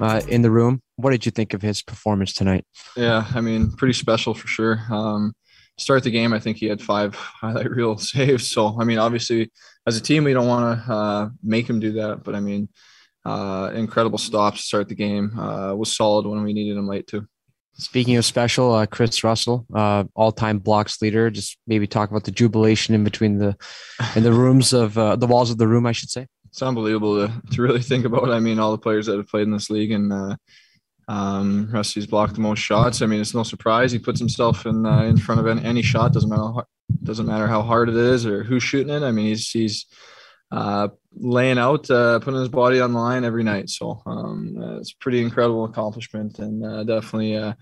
uh, in the room. What did you think of his performance tonight? Yeah, I mean, pretty special for sure. Um, start the game, I think he had five highlight reel saves. So, I mean, obviously, as a team, we don't want to uh, make him do that. But I mean, uh, incredible stops to start the game. Uh, was solid when we needed him late too. Speaking of special, uh, Kris Russell, uh, all-time blocks leader. Just maybe talk about the jubilation in between the in the rooms of uh, the walls of the room, I should say. It's unbelievable to, to really think about. I mean, all the players that have played in this league, and uh, um, Rusty's blocked the most shots. I mean, it's no surprise he puts himself in uh, in front of any, any shot. Doesn't matter doesn't matter how hard it is or who's shooting it. I mean, he's he's uh, laying out, uh, putting his body on the line every night. So um, uh, it's a pretty incredible accomplishment, and uh, definitely,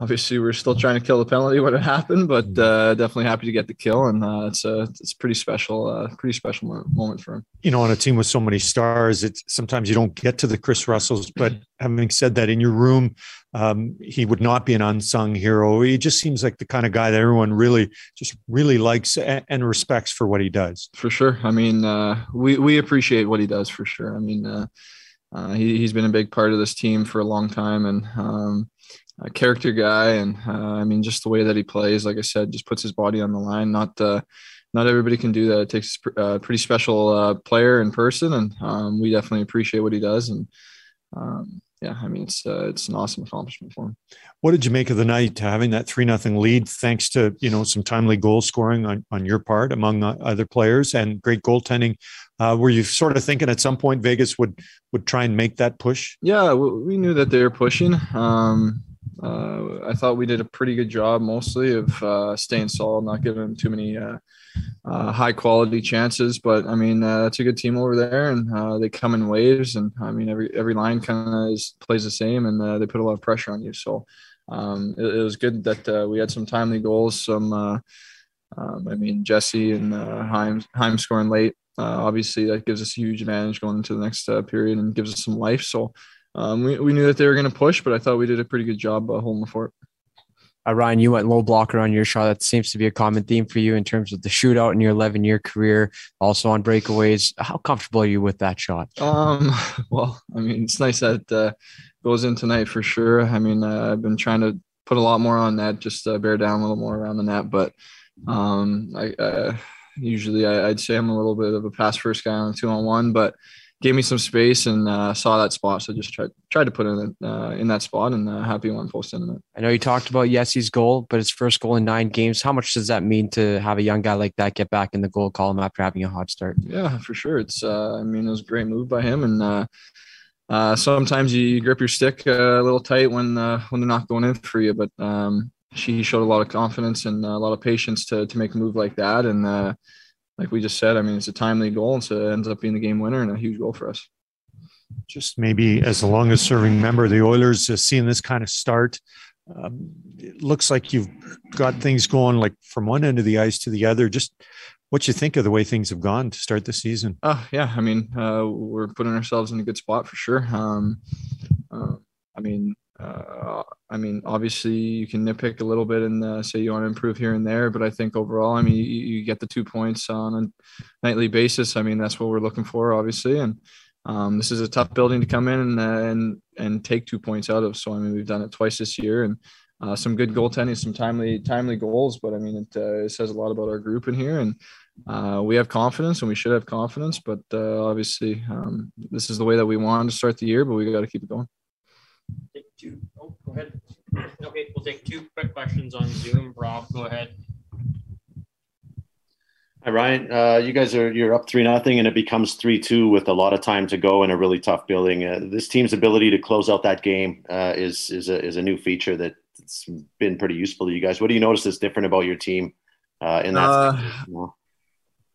uh, obviously, we're still trying to kill the penalty when it happened, but uh, definitely happy to get the kill, and it's a it's pretty special, pretty special moment for him. You know, on a team with so many stars, it's sometimes you don't get to the Kris Russells. But having said that, in your room, um, he would not be an unsung hero. He just seems like the kind of guy that everyone really just really likes and respects for what he does. For sure. I mean, uh, we we appreciate what he does for sure. I mean, uh, uh, he he's been a big part of this team for a long time, and um, a character guy, and uh, I mean, just the way that he plays. Like I said, just puts his body on the line. Not uh, not everybody can do that. It takes a uh, pretty special player in person, and um, we definitely appreciate what he does. And um, yeah, I mean it's uh, it's an awesome accomplishment for him. What did you make of the night having that three nothing lead, thanks to you know some timely goal scoring on, on your part among other players and great goaltending? Uh, were you sort of thinking at some point Vegas would would try and make that push? Yeah, we knew that they were pushing. Um, uh, I thought we did a pretty good job mostly of uh, staying solid, not giving them too many uh, uh, high quality chances. But I mean, uh, it's a good team over there, and uh, they come in waves. And I mean, every every line kind of plays the same, and uh, they put a lot of pressure on you. So um, it, it, was good that uh, we had some timely goals. Some, uh, um, I mean, Jesse and Hyman, Hyman scoring late. obviously, that gives us a huge advantage going into the next period and gives us some life. So. Um, we, we knew that they were going to push, but I thought we did a pretty good job holding the fort. Uh, Ryan, you went low blocker on your shot. That seems to be a common theme for you in terms of the shootout in your 11 year career, also on breakaways. How comfortable are you with that shot? Um, well, I mean, it's nice that uh, goes in tonight for sure. I mean, uh, I've been trying to put a lot more on that, just uh, bear down a little more around the net. But um, I uh, usually I, would say I'm a little bit of a pass first guy on a two on one, but gave me some space and uh, saw that spot. So just tried tried to put in uh, in that spot and uh, happy one in it. I know you talked about Jesse's goal, but his first goal in nine games. How much does that mean to have a young guy like that get back in the goal column after having a hot start? Yeah, for sure. It's uh, I mean it was a great move by him and. Uh, uh, sometimes you grip your stick a little tight when when they're not going in for you, but um, she showed a lot of confidence and a lot of patience to to make a move like that, and like we just said, I mean, it's a timely goal, and so it ends up being the game winner and a huge goal for us. Just maybe as the longest serving member of the Oilers, uh, seeing this kind of start, um, it looks like you've got things going like from one end of the ice to the other. Just what you think of the way things have gone to start the season? Oh yeah, I mean, uh, we're putting ourselves in a good spot for sure. Um, uh, I mean, uh, I mean, obviously you can nitpick a little bit and uh, say you want to improve here and there, but I think overall, I mean, you, you, get the two points on a nightly basis. I mean, that's what we're looking for, obviously, and um, this is a tough building to come in and uh, and and take two points out of. So I mean, we've done it twice this year, and uh, some good goaltending, some timely timely goals. But I mean, it, uh, it says a lot about our group in here, and uh, we have confidence, and we should have confidence. But obviously, um, this is the way that we wanted to start the year, but we got to keep it going two. Oh, go ahead. Okay, we'll take two quick questions on Zoom. Rob, go ahead. Hi Ryan, uh, you guys are you're up three nothing, and it becomes three two with a lot of time to go in a really tough building. Uh, this team's ability to close out that game uh, is is a is a new feature that's been pretty useful to you guys. What do you notice is different about your team uh, in that? Uh,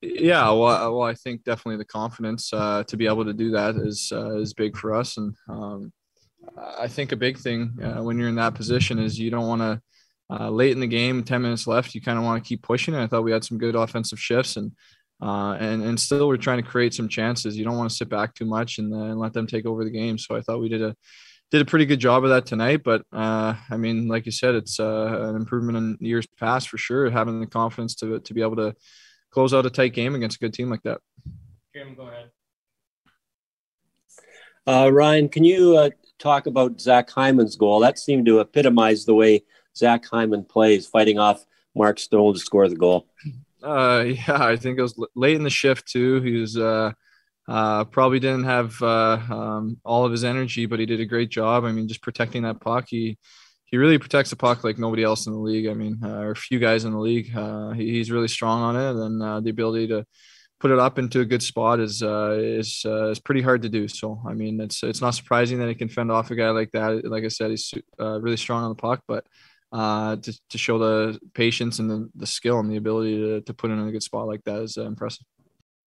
yeah, well, well, I think definitely the confidence uh, to be able to do that is is big for us, and um, I think a big thing uh, when you're in that position is you don't want to uh, late in the game, 10 minutes left, you kind of want to keep pushing. And I thought we had some good offensive shifts and, uh, and, and still we're trying to create some chances. You don't want to sit back too much and then let them take over the game. So I thought we did a, did a pretty good job of that tonight. But uh, I mean, like you said, it's uh, an improvement in years past for sure. Having the confidence to, to be able to close out a tight game against a good team like that. Jim, go ahead. Uh, Ryan, can you uh, talk about Zach Hyman's goal? That seemed to epitomize the way Zach Hyman plays, fighting off Mark Stone to score the goal. Uh, yeah, I think it was late in the shift too. He was uh, uh, probably didn't have uh, um, all of his energy, but he did a great job. I mean, just protecting that puck. He he really protects the puck like nobody else in the league. I mean, uh, or a few guys in the league. Uh, he, he's really strong on it, and the ability to put it up into a good spot is uh, is uh, is pretty hard to do. So I mean, it's it's not surprising that he can fend off a guy like that. Like I said, he's uh, really strong on the puck, but uh, to, to show the patience and the, the skill and the ability to, to put it in a good spot like that is uh, impressive.